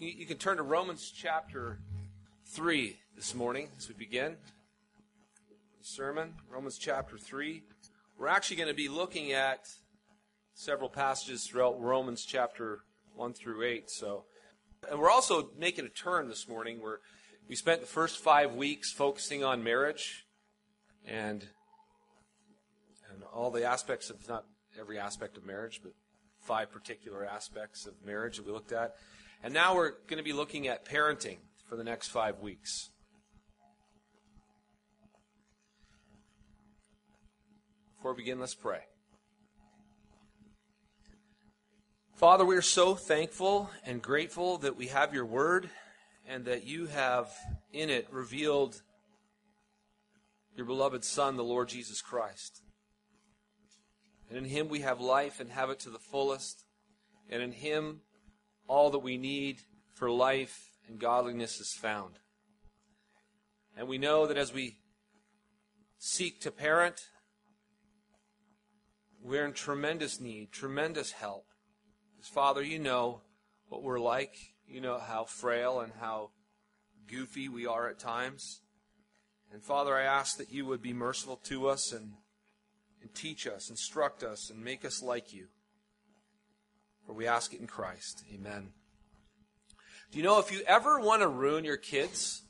you you can turn to Romans chapter 3 this morning as we begin the sermon. Romans chapter 3. We're actually going to be looking at several passages throughout Romans chapter 1 through 8. So, and we're also making a turn this morning where we spent the first five weeks focusing on marriage and and all the aspects of not every aspect of marriage, but five particular aspects of marriage that we looked at. And now we're going to be looking at parenting for the next five weeks. Before we begin, let's pray. Father, we are so thankful and grateful that we have your word and that you have in it revealed your beloved Son, the Lord Jesus Christ. And in him we have life and have it to the fullest. And in him all that we need for life and godliness is found. And we know that as we seek to parent, we're in tremendous need, tremendous help. Because, Father, you know what we're like. You know how frail and how goofy we are at times. And, Father, I ask that you would be merciful to us and, and teach us, instruct us, and make us like you. For we ask it in Christ. Amen. Do you know if you ever want to ruin your kids,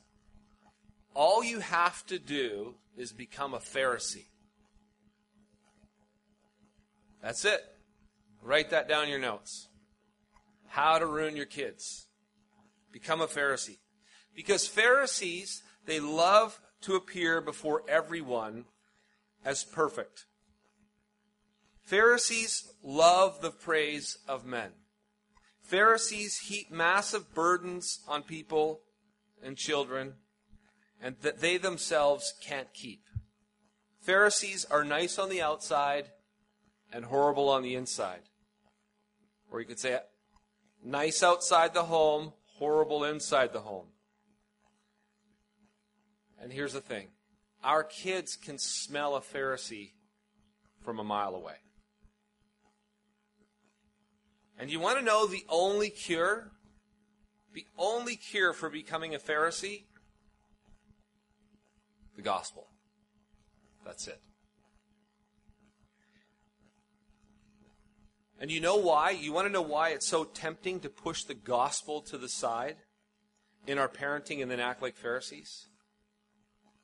all you have to do is become a Pharisee. That's it. Write that down in your notes. How to ruin your kids. Become a Pharisee. Because Pharisees, they love to appear before everyone as perfect. Pharisees love the praise of men. Pharisees heap massive burdens on people and children and that they themselves can't keep. Pharisees are nice on the outside and horrible on the inside. Or you could say nice outside the home, horrible inside the home. And here's the thing our kids can smell a Pharisee from a mile away. And you want to know the only cure? The only cure for becoming a Pharisee? The gospel. That's it. And you know why? You want to know why it's so tempting to push the gospel to the side in our parenting and then act like Pharisees?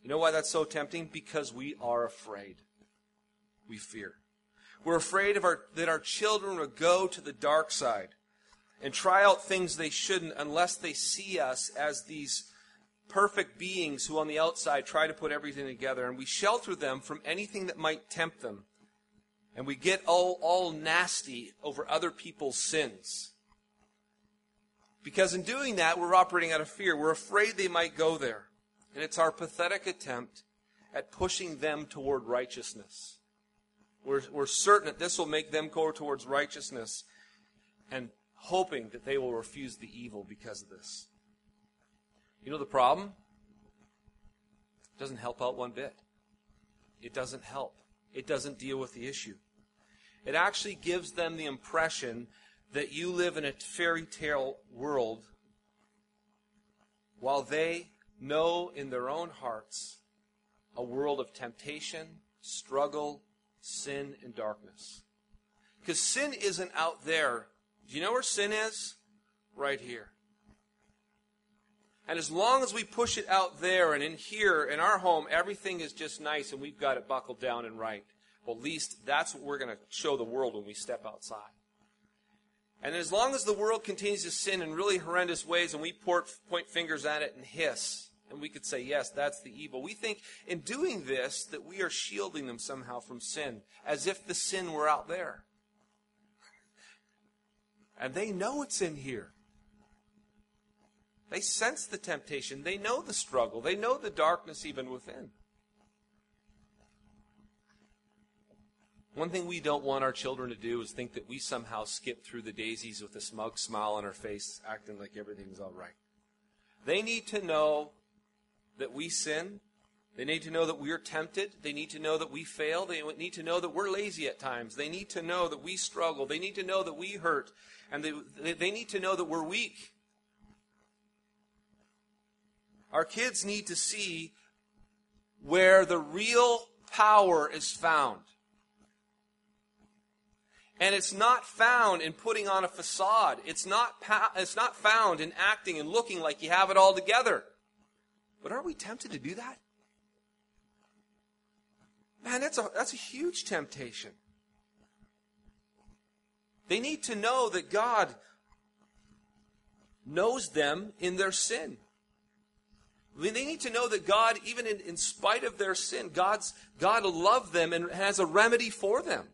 You know why that's so tempting? Because we are afraid. We fear. We're afraid of our, that our children will go to the dark side and try out things they shouldn't unless they see us as these perfect beings who on the outside try to put everything together. And we shelter them from anything that might tempt them. And we get all, all nasty over other people's sins. Because in doing that, we're operating out of fear. We're afraid they might go there. And it's our pathetic attempt at pushing them toward righteousness. We're, we're certain that this will make them go towards righteousness and hoping that they will refuse the evil because of this. You know the problem? It doesn't help out one bit. It doesn't help. It doesn't deal with the issue. It actually gives them the impression that you live in a fairy tale world while they know in their own hearts a world of temptation, struggle, sin, and darkness. Because sin isn't out there. Do you know where sin is? Right here. And as long as we push it out there and in here, in our home, everything is just nice and we've got it buckled down and right. Well, at least that's what we're going to show the world when we step outside. And as long as the world continues to sin in really horrendous ways and we point fingers at it and hiss, and we could say, yes, that's the evil. We think in doing this that we are shielding them somehow from sin, as if the sin were out there. And they know it's in here. They sense the temptation. They know the struggle. They know the darkness even within. One thing we don't want our children to do is think that we somehow skip through the daisies with a smug smile on our face, acting like everything's all right. They need to know that we sin. They need to know that we're tempted. They need to know that we fail. They need to know that we're lazy at times. They need to know that we struggle. They need to know that we hurt. And they, they need to know that we're weak. Our kids need to see where the real power is found. And it's not found in putting on a facade. It's not, pa- it's not found in acting and looking like you have it all together. But aren't we tempted to do that? Man, that's a, that's a huge temptation. They need to know that God knows them in their sin. They need to know that God, even in, in spite of their sin, God's, God loves them and has a remedy for them.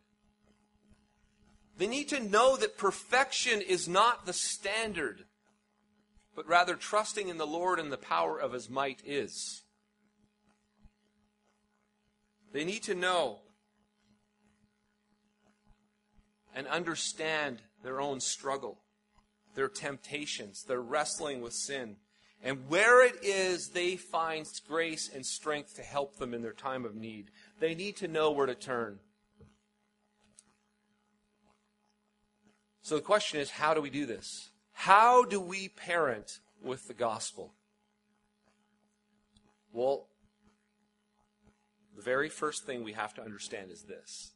They need to know that perfection is not the standard, but rather trusting in the Lord and the power of his might is. They need to know and understand their own struggle, their temptations, their wrestling with sin, and where it is they find grace and strength to help them in their time of need. They need to know where to turn. So the question is how do we do this? How do we parent with the gospel? Well, the very first thing we have to understand is this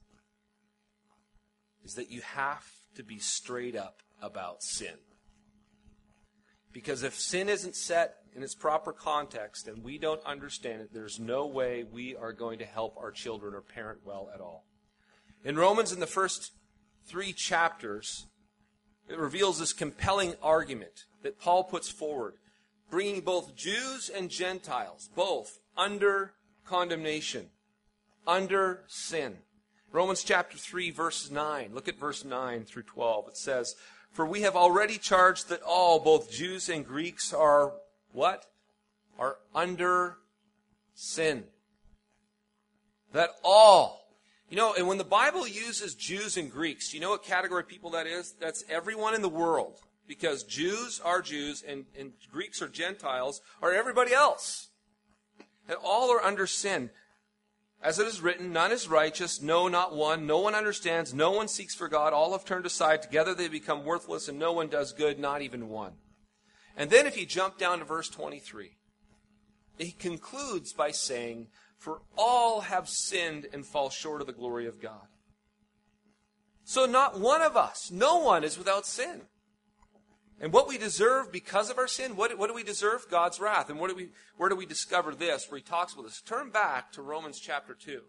is that you have to be straight up about sin. Because if sin isn't set in its proper context and we don't understand it, there's no way we are going to help our children or parent well at all. In Romans, in the first three chapters, it reveals this compelling argument that Paul puts forward, bringing both Jews and Gentiles, both under condemnation, under sin. Romans chapter 3, verse 9. Look at verse 9 through 12. It says, For we have already charged that all, both Jews and Greeks, are what? Are under sin. That all, you know, and when the Bible uses Jews and Greeks, you know what category of people that is? That's everyone in the world. Because Jews are Jews and, and Greeks are Gentiles, or everybody else. And all are under sin. As it is written, none is righteous, no, not one. No one understands, no one seeks for God. All have turned aside. Together they become worthless, and no one does good, not even one. And then if you jump down to verse 23, he concludes by saying, for all have sinned and fall short of the glory of God. So not one of us, no one is without sin. And what we deserve because of our sin, what, what do we deserve? God's wrath. And do we, where do we discover this? Where he talks about this. Turn back to Romans chapter 2.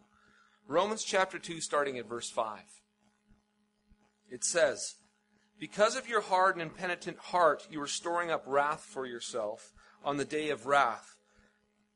Romans chapter 2, starting at verse 5. It says, Because of your hard and impenitent heart, you are storing up wrath for yourself on the day of wrath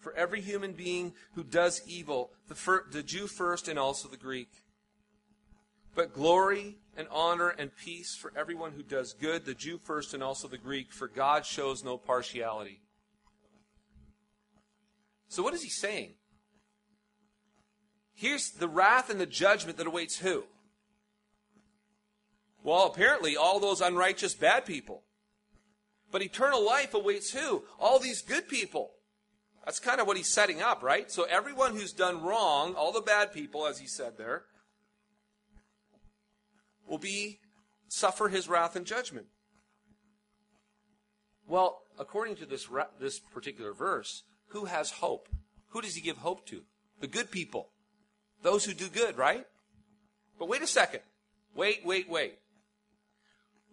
for every human being who does evil, the, fir- the Jew first and also the Greek. But glory and honor and peace for everyone who does good, the Jew first and also the Greek, for God shows no partiality. So, what is he saying? Here's the wrath and the judgment that awaits who? Well, apparently, all those unrighteous bad people. But eternal life awaits who? All these good people. That's kind of what he's setting up, right? So everyone who's done wrong, all the bad people, as he said there, will be suffer his wrath and judgment. Well, according to this this particular verse, who has hope? Who does he give hope to? The good people, those who do good, right? But wait a second. Wait, wait, wait.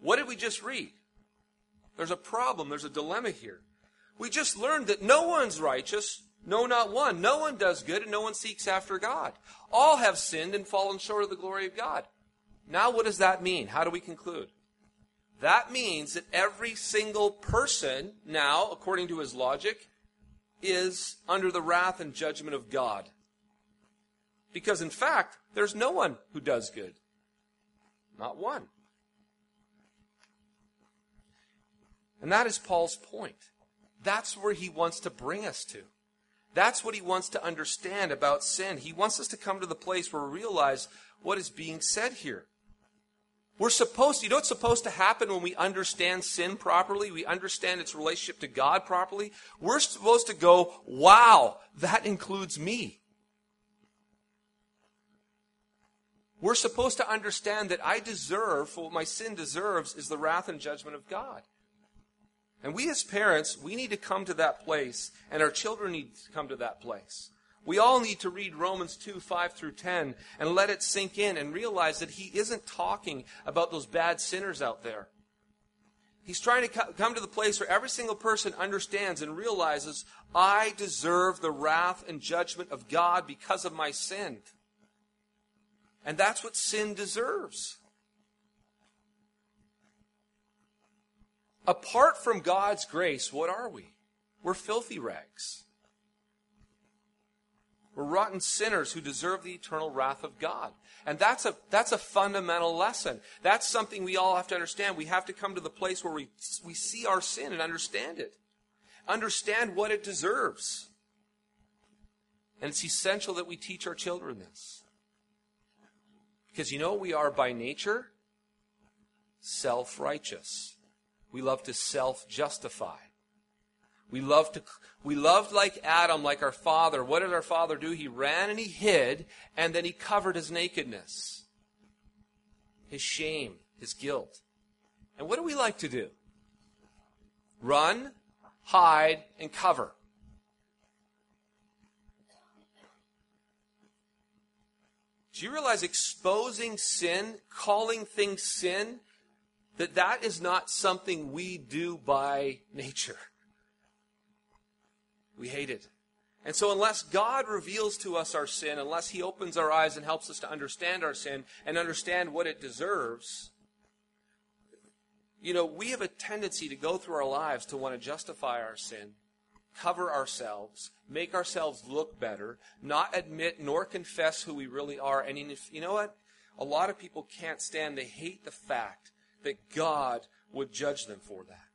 What did we just read? There's a problem. There's a dilemma here. We just learned that no one's righteous, no, not one. No one does good, and no one seeks after God. All have sinned and fallen short of the glory of God. Now, what does that mean? How do we conclude? That means that every single person now, according to his logic, is under the wrath and judgment of God. Because in fact, there's no one who does good. Not one. And that is Paul's point. That's where he wants to bring us to. That's what he wants to understand about sin. He wants us to come to the place where we realize what is being said here. We're supposed you know what's supposed to happen when we understand sin properly? We understand its relationship to God properly? We're supposed to go, wow, that includes me. We're supposed to understand that I deserve, what my sin deserves, is the wrath and judgment of God. And we as parents, we need to come to that place, and our children need to come to that place. We all need to read Romans 2, 5 through 10 and let it sink in and realize that he isn't talking about those bad sinners out there. He's trying to come to the place where every single person understands and realizes, I deserve the wrath and judgment of God because of my sin. And that's what sin deserves. Apart from God's grace, what are we? We're filthy rags. We're rotten sinners who deserve the eternal wrath of God. And that's a, that's a fundamental lesson. That's something we all have to understand. We have to come to the place where we, we see our sin and understand it. Understand what it deserves. And it's essential that we teach our children this. Because you know, we are by nature self righteous. We love to self justify. We love to, we loved like Adam, like our father. What did our father do? He ran and he hid, and then he covered his nakedness, his shame, his guilt. And what do we like to do? Run, hide, and cover. Do you realize exposing sin, calling things sin, that that is not something we do by nature? We hate it. And so, unless God reveals to us our sin, unless He opens our eyes and helps us to understand our sin and understand what it deserves, you know, we have a tendency to go through our lives to want to justify our sin, cover ourselves, make ourselves look better, not admit nor confess who we really are. And you know what? A lot of people can't stand, they hate the fact that God would judge them for that.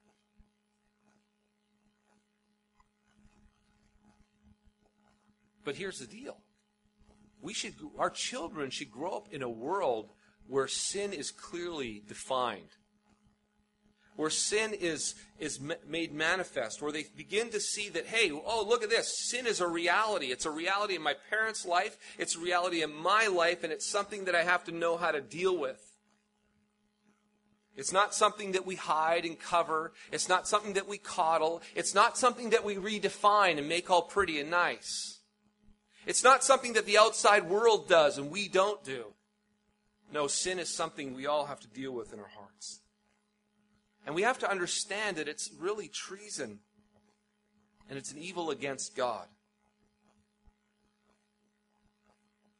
But here's the deal. We should, our children should grow up in a world where sin is clearly defined. Where sin is, is made manifest, where they begin to see that, hey, oh, look at this. Sin is a reality. It's a reality in my parents' life. It's a reality in my life, and it's something that I have to know how to deal with. It's not something that we hide and cover. It's not something that we coddle. It's not something that we redefine and make all pretty and nice. It's not something that the outside world does and we don't do. No, sin is something we all have to deal with in our hearts. And we have to understand that it's really treason and it's an evil against God.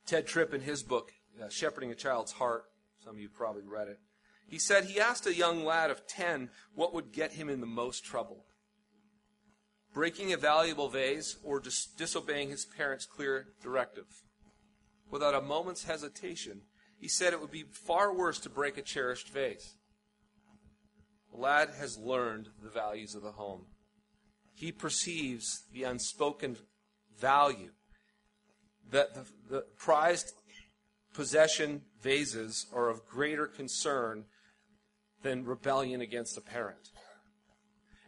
Tedd Tripp, in his book, uh, Shepherding a Child's Heart, some of you probably read it, he said he asked a young lad of 10 what would get him in the most trouble breaking a valuable vase, or dis- disobeying his parents' clear directive. Without a moment's hesitation, he said it would be far worse to break a cherished vase. The lad has learned the values of the home. He perceives the unspoken value that the, the prized possession vases are of greater concern than rebellion against a parent.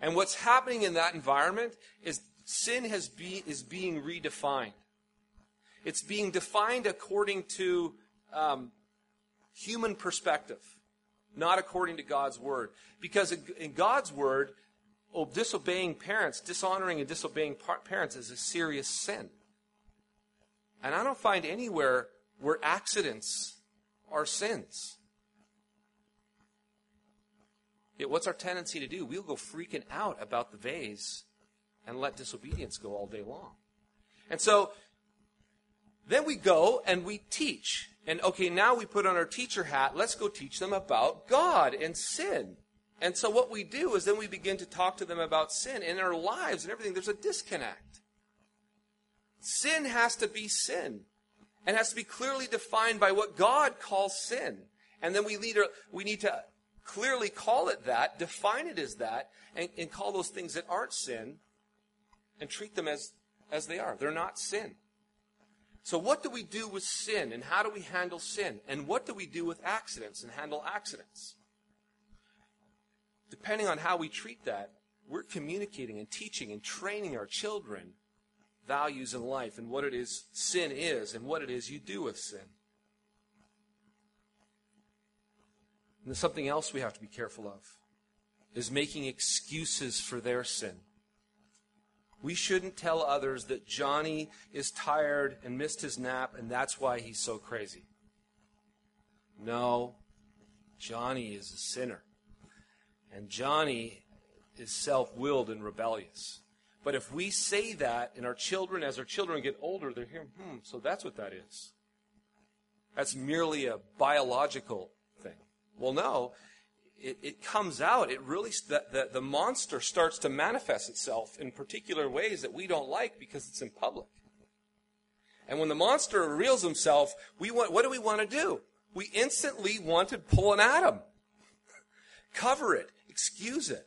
And what's happening in that environment is sin has be, is being redefined. It's being defined according to um, human perspective, not according to God's word. Because in God's word, disobeying parents, dishonoring and disobeying parents is a serious sin. And I don't find anywhere where accidents are sins. Yet what's our tendency to do? We'll go freaking out about the vase and let disobedience go all day long. And so then we go and we teach. And okay, now we put on our teacher hat. Let's go teach them about God and sin. And so what we do is then we begin to talk to them about sin in our lives and everything. There's a disconnect. Sin has to be sin and has to be clearly defined by what God calls sin. And then we, lead, we need to clearly call it that, define it as that, and, and call those things that aren't sin and treat them as as they are. They're not sin. So, what do we do with sin, and how do we handle sin? And what do we do with accidents and handle accidents? Depending on how we treat that, we're communicating and teaching and training our children values in life and what it is sin is and what it is you do with sin. And there's something else we have to be careful of is making excuses for their sin. We shouldn't tell others that Johnny is tired and missed his nap and that's why he's so crazy. No, Johnny is a sinner. And Johnny is self willed and rebellious. But if we say that, and our children, as our children get older, they're hearing, hmm, so that's what that is. That's merely a biological. Well, no, it, it comes out. It really, the, the, the monster starts to manifest itself in particular ways that we don't like because it's in public. And when the monster reveals himself, we want, what do we want to do? We instantly want to pull an Adam. Cover it. Excuse it.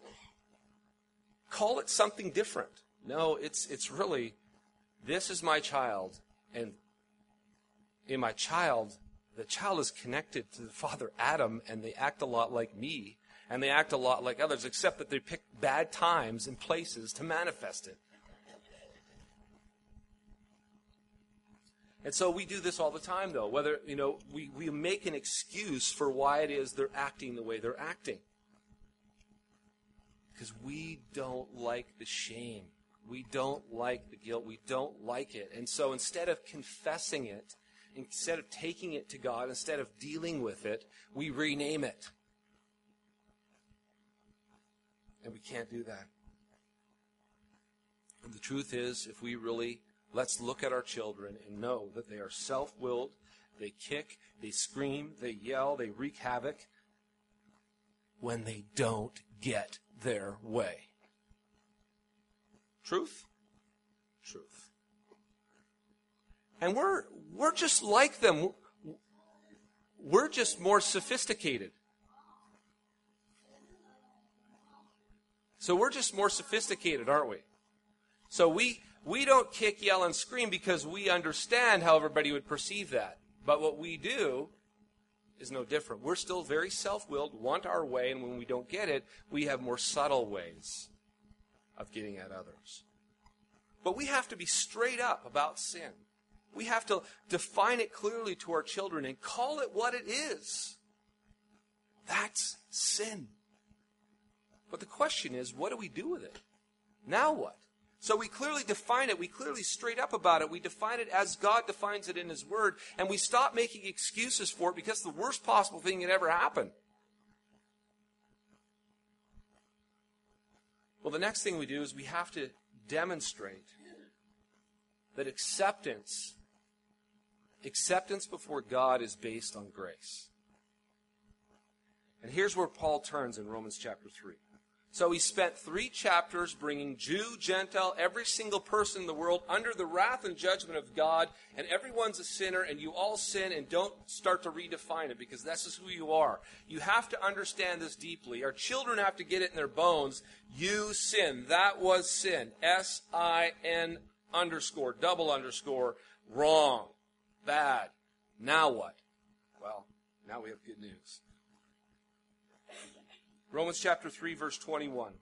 Call it something different. No, it's, it's really, this is my child, and in my child, the child is connected to the father Adam, and they act a lot like me, and they act a lot like others, except that they pick bad times and places to manifest it. And so we do this all the time, though. Whether, you know, we, we make an excuse for why it is they're acting the way they're acting. Because we don't like the shame. We don't like the guilt. We don't like it. And so instead of confessing it, instead of taking it to God, instead of dealing with it, we rename it. And we can't do that. And the truth is, if we really let's look at our children and know that they are self willed, they kick, they scream, they yell, they wreak havoc when they don't get their way. Truth? Truth. And we're, we're just like them. We're just more sophisticated. So we're just more sophisticated, aren't we? So we, we don't kick, yell, and scream because we understand how everybody would perceive that. But what we do is no different. We're still very self willed, want our way, and when we don't get it, we have more subtle ways of getting at others. But we have to be straight up about sin. We have to define it clearly to our children and call it what it is. That's sin. But the question is, what do we do with it? Now what? So we clearly define it. We clearly straight up about it. We define it as God defines it in His Word. And we stop making excuses for it because the worst possible thing that ever happened. Well, the next thing we do is we have to demonstrate that acceptance, acceptance before God is based on grace. And here's where Paul turns in Romans chapter 3. So he spent three chapters bringing Jew, Gentile, every single person in the world under the wrath and judgment of God, and everyone's a sinner, and you all sin, and don't start to redefine it because this is who you are. You have to understand this deeply. Our children have to get it in their bones. You sin. That was sin. S I N underscore, double underscore, wrong, bad. Now what? Well, now we have good news. Romans chapter 3, verse 21.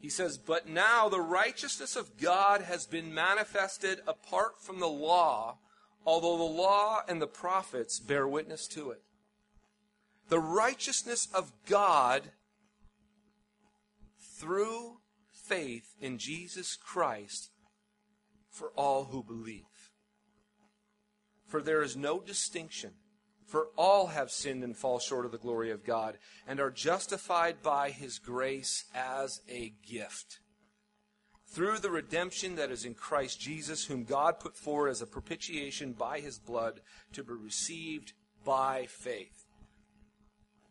He says, But now the righteousness of God has been manifested apart from the law, although the law and the prophets bear witness to it. The righteousness of God through faith in Jesus Christ for all who believe. For there is no distinction for all have sinned and fall short of the glory of God, and are justified by his grace as a gift. Through the redemption that is in Christ Jesus, whom God put forward as a propitiation by his blood to be received by faith.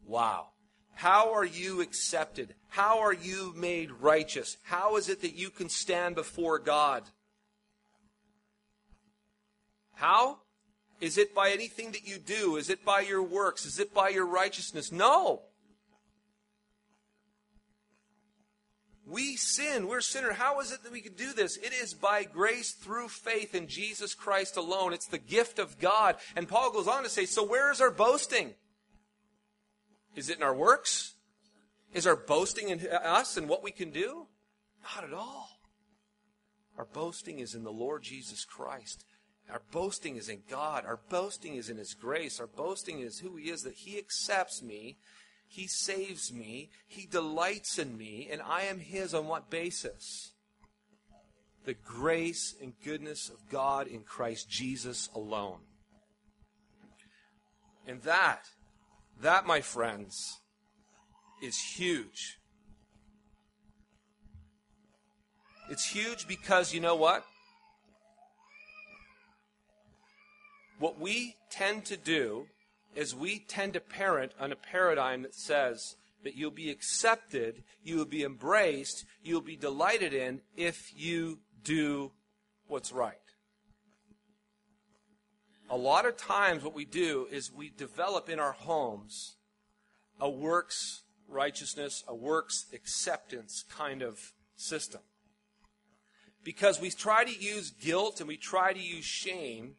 Wow. How are you accepted? How are you made righteous? How is it that you can stand before God? How? Is it by anything that you do? Is it by your works? Is it by your righteousness? No. We sin. We're sinner. How is it that we can do this? It is by grace through faith in Jesus Christ alone. It's the gift of God. And Paul goes on to say, so where is our boasting? Is it in our works? Is our boasting in us and what we can do? Not at all. Our boasting is in the Lord Jesus Christ. Our boasting is in God. Our boasting is in His grace. Our boasting is who He is, that He accepts me he saves me. He delights in me. And I am His on what basis? The grace and goodness of God in Christ Jesus alone. And that, that, my friends, is huge. It's huge because you know what? What we tend to do is we tend to parent on a paradigm that says that you'll be accepted, you will be embraced, you'll be delighted in if you do what's right. A lot of times, what we do is we develop in our homes a works righteousness, a works acceptance kind of system. Because we try to use guilt and we try to use shame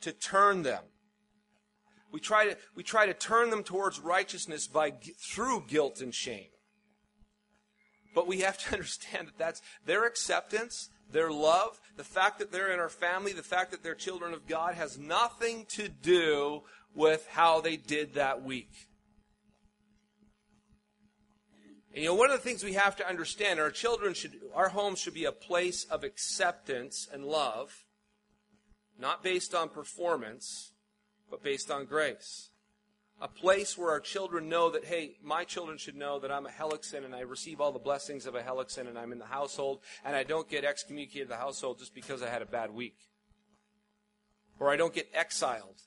to turn them we try to, we try to turn them towards righteousness by, through guilt and shame. But we have to understand that that's their acceptance, their love, the fact that they're in our family, the fact that they're children of God has nothing to do with how they did that week. And, you know, one of the things we have to understand, our children should, our homes should be a place of acceptance and love, not based on performance, but based on grace. A place where our children know that, hey, my children should know that I'm a helixen and I receive all the blessings of a helixen and I'm in the household and I don't get excommunicated the household just because I had a bad week. Or I don't get exiled.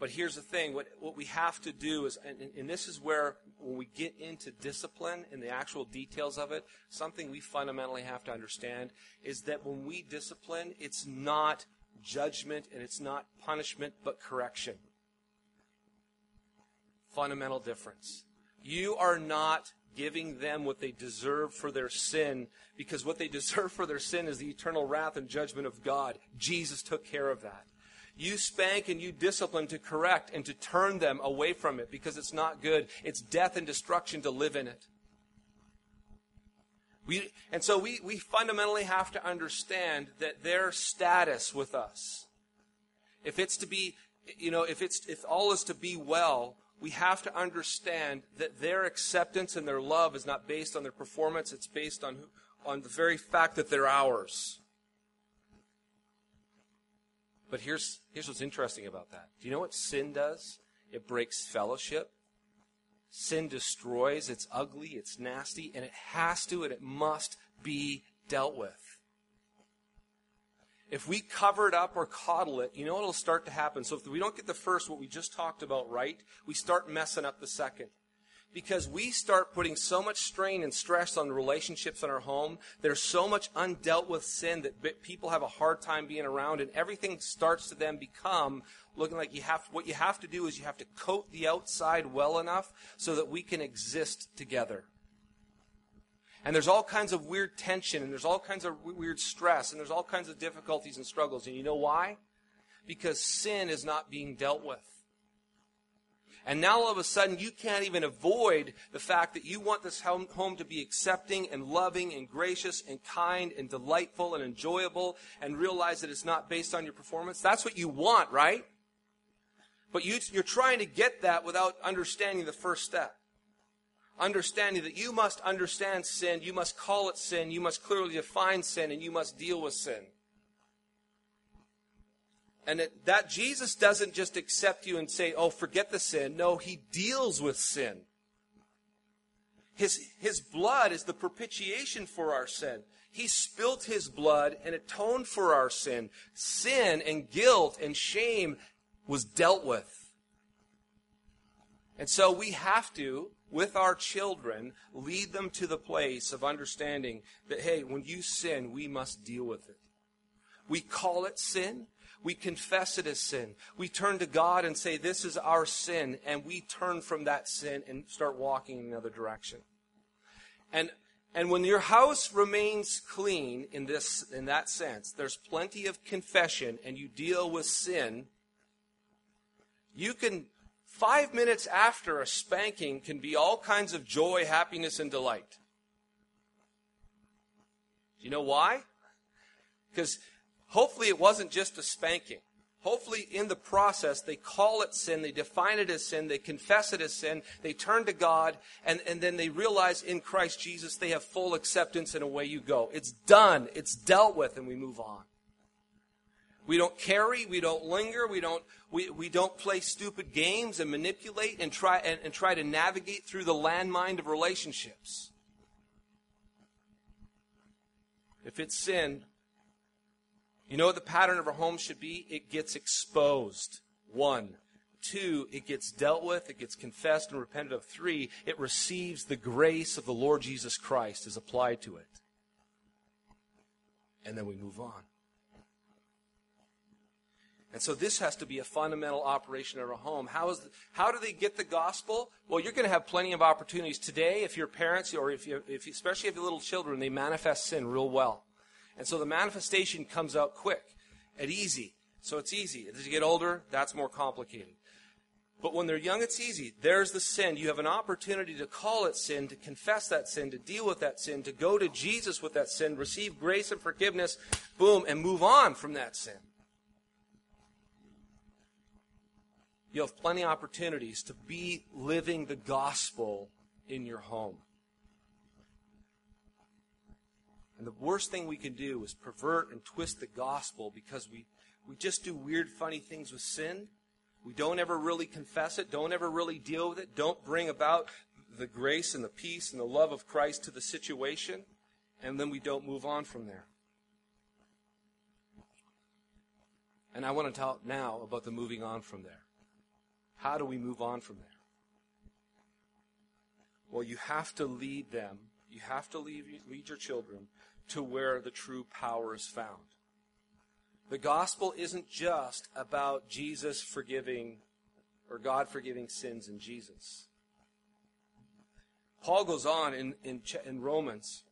But here's the thing what, what we have to do is, and, and this is where, when we get into discipline and the actual details of it, something we fundamentally have to understand is that when we discipline, it's not judgment and it's not punishment but correction. Fundamental difference. You are not giving them what they deserve for their sin because what they deserve for their sin is the eternal wrath and judgment of God. Jesus took care of that. You spank and you discipline to correct and to turn them away from it because it's not good. It's death and destruction to live in it. We, and so we, we fundamentally have to understand that their status with us, if it's to be, you know, if it's, if all is to be well, we have to understand that their acceptance and their love is not based on their performance, it's based on, on the very fact that they're ours. But here's, here's what's interesting about that. Do you know what sin does? It breaks fellowship. Sin destroys, it's ugly, it's nasty, and it has to and it must be dealt with. If we cover it up or coddle it, you know what'll start to happen? So if we don't get the first, what we just talked about right, we start messing up the second because we start putting so much strain and stress on the relationships in our home. There's so much undealt with sin that people have a hard time being around, and everything starts to then become looking like you have. What you have to do is you have to coat the outside well enough so that we can exist together. And there's all kinds of weird tension, and there's all kinds of weird stress, and there's all kinds of difficulties and struggles. And you know why? Because sin is not being dealt with. And now all of a sudden, you can't even avoid the fact that you want this home to be accepting and loving and gracious and kind and delightful and enjoyable and realize that it's not based on your performance. That's what you want, right? But you, you're trying to get that without understanding the first step. Understanding that you must understand sin, you must call it sin, you must clearly define sin, and you must deal with sin. And it, that Jesus doesn't just accept you and say, oh, forget the sin. No, he deals with sin. His, his blood is the propitiation for our sin. He spilt his blood and atoned for our sin. Sin and guilt and shame was dealt with. And so we have to, with our children, lead them to the place of understanding that, hey, when you sin, we must deal with it. We call it sin. We confess it as sin. We turn to God and say, This is our sin, and we turn from that sin and start walking in another direction. And And when your house remains clean in this in that sense, there's plenty of confession and you deal with sin, you can 5 minutes after a spanking can be all kinds of joy, happiness and delight. Do you know why? Because hopefully it wasn't just a spanking. Hopefully, in the process, they call it sin, they define it as sin, they confess it as sin, they turn to God, and, and then they realize in Christ Jesus they have full acceptance, and away you go. It's done, it's dealt with, and we move on. We don't carry, we don't linger, we don't, we, we don't play stupid games and manipulate and try, and, and try to navigate through the landmine of relationships. If it's sin, you know what the pattern of our home should be? It gets exposed. One. Two, it gets dealt with, it gets confessed and repented of. Three, it receives the grace of the Lord Jesus Christ is applied to it. And then we move on. And so this has to be a fundamental operation of our home. How, is the, how do they get the gospel? Well, you're going to have plenty of opportunities today if your parents, or if you, if, especially if you have little children, they manifest sin real well. And so the manifestation comes out quick and easy. So it's easy. As you get older, that's more complicated. But when they're young, it's easy. There's the sin. You have an opportunity to call it sin, to confess that sin, to deal with that sin, to go to Jesus with that sin, receive grace and forgiveness, boom, and move on from that sin. You have plenty of opportunities to be living the gospel in your home. And the worst thing we can do is pervert and twist the gospel because we, we just do weird, funny things with sin. We don't ever really confess it, don't ever really deal with it, don't bring about the grace and the peace and the love of Christ to the situation, and then we don't move on from there. And I want to talk now about the moving on from there. How do we move on from there? Well, you have to lead them you have to lead, lead your children to where the true power is found. The gospel isn't just about Jesus forgiving or God forgiving sins in Jesus. Paul goes on in, in, in Romans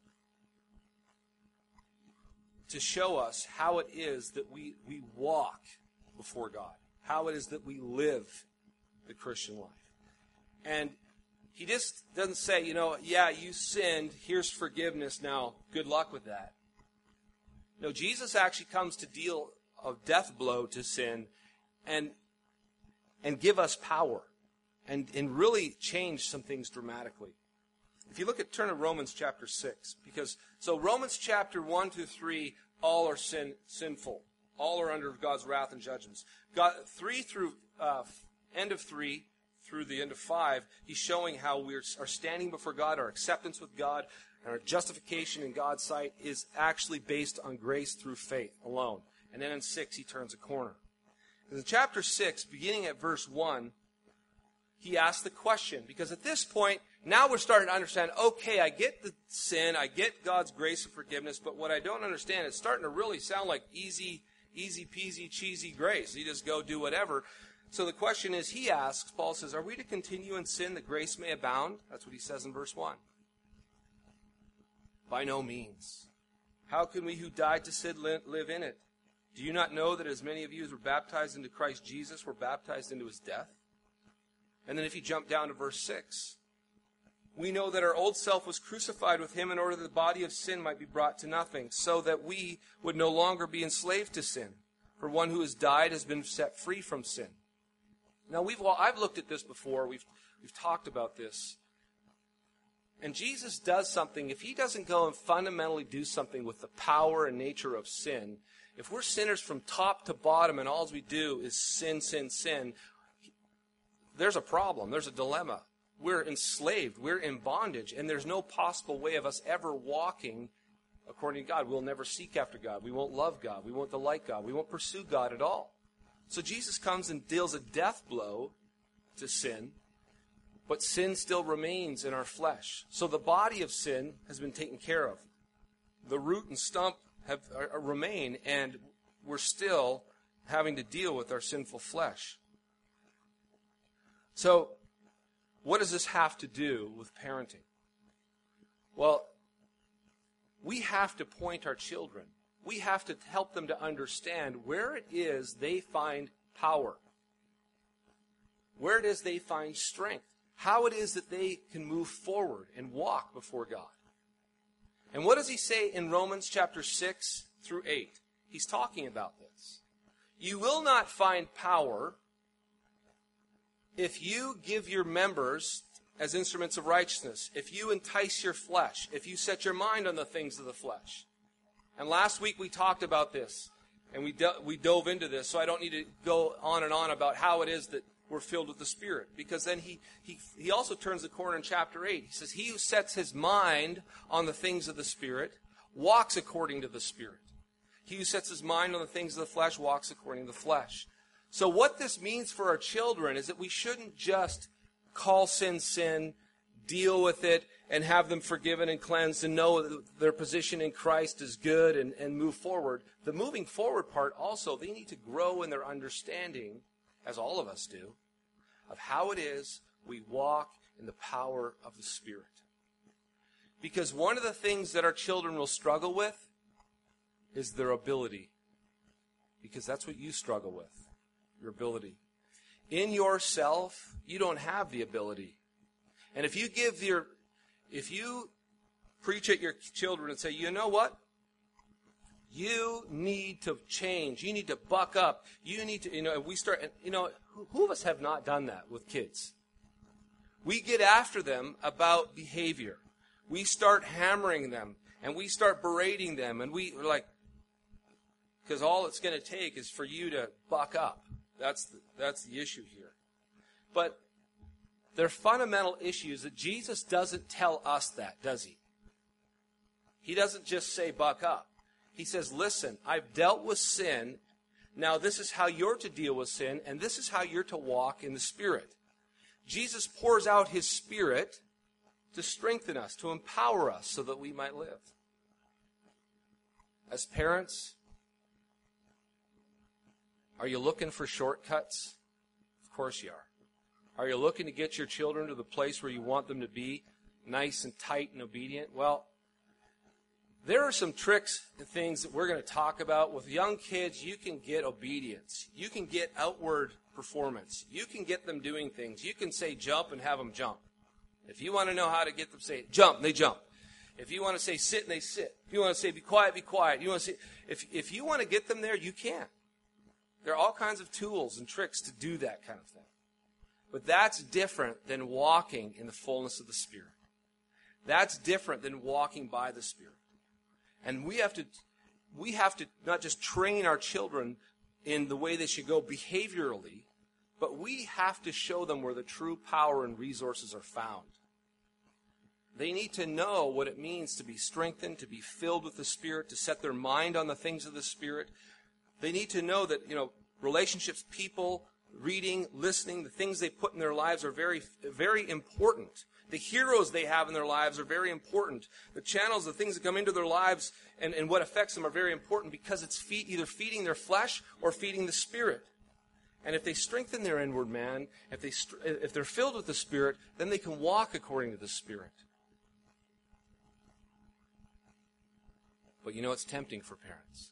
to show us how it is that we, we walk before God, how it is that we live the Christian life. And he just doesn't say, you know, yeah, you sinned. Here's forgiveness. Now, good luck with that. No, Jesus actually comes to deal a death blow to sin and, and give us power and, and really change some things dramatically. If you look at, turn to Romans chapter 6, because, so Romans chapter 1 to 3, all are sin, sinful. All are under God's wrath and judgments. God, 3 through, uh, end of 3, through the end of 5, he's showing how we are standing before God, our acceptance with God, and our justification in God's sight is actually based on grace through faith alone. And then in 6, he turns a corner. In chapter 6, beginning at verse 1, he asks the question, because at this point, now we're starting to understand okay, I get the sin, I get God's grace and forgiveness, but what I don't understand, it's starting to really sound like easy, easy peasy, cheesy grace. You just go do whatever. So the question is, he asks, Paul says, Are we to continue in sin that grace may abound? That's what he says in verse 1. By no means. How can we who died to sin live in it? Do you not know that as many of you as were baptized into Christ Jesus were baptized into his death? And then if you jump down to verse 6, we know that our old self was crucified with him in order that the body of sin might be brought to nothing, so that we would no longer be enslaved to sin. For one who has died has been set free from sin. Now we've well, I've looked at this before. We've we've talked about this. And Jesus does something, if he doesn't go and fundamentally do something with the power and nature of sin, if we're sinners from top to bottom and all we do is sin, sin, sin, there's a problem. There's a dilemma. We're enslaved. We're in bondage. And there's no possible way of us ever walking according to God. We'll never seek after God. We won't love God. We won't delight God. We won't pursue God at all. So Jesus comes and deals a death blow to sin, but sin still remains in our flesh. So the body of sin has been taken care of. The root and stump have are, remain, and we're still having to deal with our sinful flesh. So, what does this have to do with parenting? Well, we have to point our children. We have to help them to understand where it is they find power, where it is they find strength, how it is that they can move forward and walk before God. And what does he say in Romans chapter 6 through 8? He's talking about this. You will not find power if you give your members as instruments of righteousness, if you entice your flesh, if you set your mind on the things of the flesh. And last week we talked about this, and we, we dove into this, so I don't need to go on and on about how it is that we're filled with the Spirit. Because then he, he, he also turns the corner in chapter 8. He says, He who sets his mind on the things of the Spirit walks according to the Spirit. He who sets his mind on the things of the flesh walks according to the flesh. So, what this means for our children is that we shouldn't just call sin sin, deal with it, and have them forgiven and cleansed and know their position in Christ is good and, and move forward. The moving forward part also, they need to grow in their understanding, as all of us do, of how it is we walk in the power of the Spirit. Because one of the things that our children will struggle with is their ability. Because that's what you struggle with your ability. In yourself, you don't have the ability. And if you give your, if you preach at your children and say, you know what? You need to change. You need to buck up. You need to, you know, we start, you know, who, of us have not done that with kids? We get after them about behavior. We start hammering them and we start berating them and we, like, because all it's going to take is for you to buck up. That's the, that's the issue here. But they're fundamental issues that Jesus doesn't tell us that, does he? He doesn't just say, buck up. He says, listen, I've dealt with sin. Now this is how you're to deal with sin, and this is how you're to walk in the Spirit. Jesus pours out his Spirit to strengthen us, to empower us so that we might live. As parents, are you looking for shortcuts? Of course you are. Are you looking to get your children to the place where you want them to be, nice and tight and obedient? Well, there are some tricks and things that we're going to talk about. With young kids, you can get obedience. You can get outward performance. You can get them doing things. You can say jump and have them jump. If you want to know how to get them say jump, they jump. If you want to say sit and they sit. If you want to say be quiet, be quiet. You want to say if if you want to get them there, you can. There are all kinds of tools and tricks to do that kind of thing. But that's different than walking in the fullness of the Spirit. That's different than walking by the Spirit. And we have to, we have to not just train our children in the way they should go behaviorally, but we have to show them where the true power and resources are found. They need to know what it means to be strengthened, to be filled with the Spirit, to set their mind on the things of the Spirit, they need to know that, you know, relationships, people, reading, listening, the things they put in their lives are very, very important. The heroes they have in their lives are very important. The channels, the things that come into their lives and, and what affects them are very important because it's feed, either feeding their flesh or feeding the spirit. And if they strengthen their inward man, if, they, if they're filled with the Spirit, then they can walk according to the Spirit. But you know, it's tempting for parents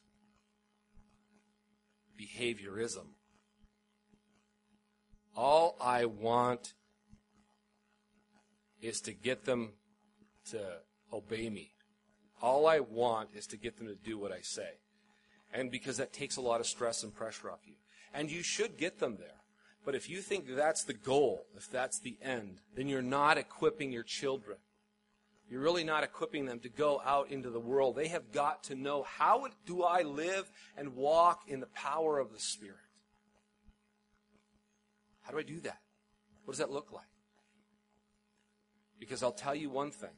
behaviorism. All I want is to get them to obey me. All I want is to get them to do what I say. And because that takes a lot of stress and pressure off you. And you should get them there. But if you think that's the goal, if that's the end, then you're not equipping your children you're really not equipping them to go out into the world. They have got to know how do I live and walk in the power of the Spirit? How do I do that? What does that look like? Because I'll tell you one thing.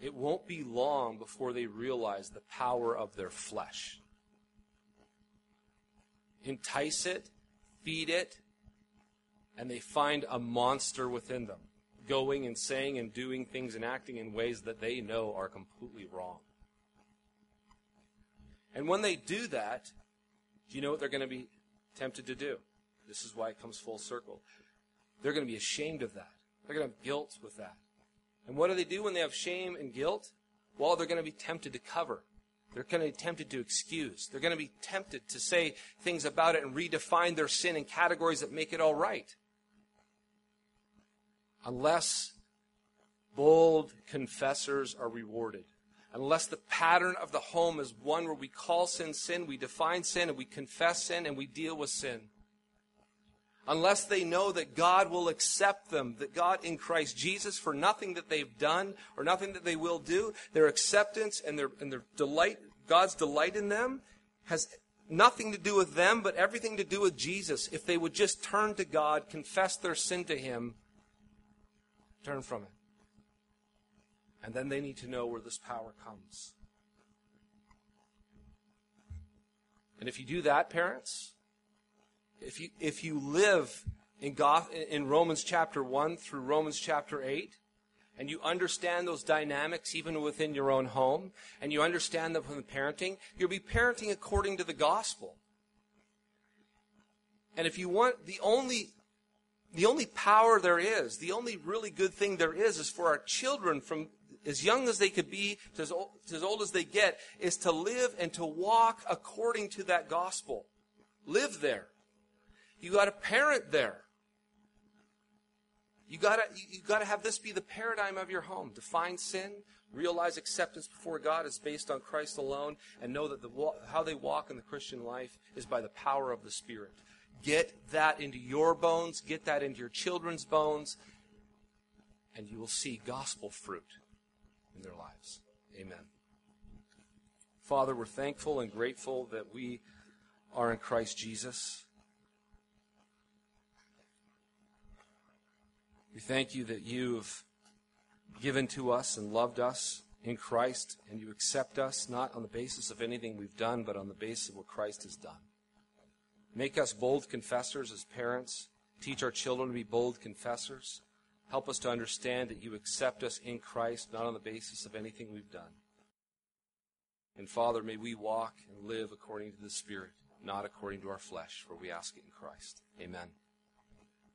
It won't be long before they realize the power of their flesh. Entice it, feed it, and they find a monster within them going and saying and doing things and acting in ways that they know are completely wrong. And when they do that, do you know what they're going to be tempted to do? This is why it comes full circle. They're going to be ashamed of that. They're going to have guilt with that. And what do they do when they have shame and guilt? Well, they're going to be tempted to cover. They're going to be tempted to excuse. They're going to be tempted to say things about it and redefine their sin in categories that make it all right. Unless bold confessors are rewarded. Unless the pattern of the home is one where we call sin sin, we define sin, and we confess sin, and we deal with sin unless they know that God will accept them, that God in Christ Jesus, for nothing that they've done or nothing that they will do, their acceptance and their, and their delight, God's delight in them, has nothing to do with them, but everything to do with Jesus. If they would just turn to God, confess their sin to Him, turn from it. And then they need to know where this power comes. And if you do that, parents, if you, if you live in, Goth, in Romans chapter 1 through Romans chapter 8, and you understand those dynamics even within your own home, and you understand them from the parenting, you'll be parenting according to the gospel. And if you want the only the only power there is, the only really good thing there is, is for our children from as young as they could be to as, old, to as old as they get, is to live and to walk according to that gospel. Live there. You got a parent there. You gotta, you gotta have this be the paradigm of your home. Define sin, realize acceptance before God is based on Christ alone, and know that the, how they walk in the Christian life is by the power of the Spirit. Get that into your bones, get that into your children's bones, and you will see gospel fruit in their lives. Amen. Father, we're thankful and grateful that we are in Christ Jesus. We thank you that you've given to us and loved us in Christ, and you accept us not on the basis of anything we've done, but on the basis of what Christ has done. Make us bold confessors as parents. Teach our children to be bold confessors. Help us to understand that you accept us in Christ, not on the basis of anything we've done. And Father, may we walk and live according to the Spirit, not according to our flesh, for we ask it in Christ. Amen.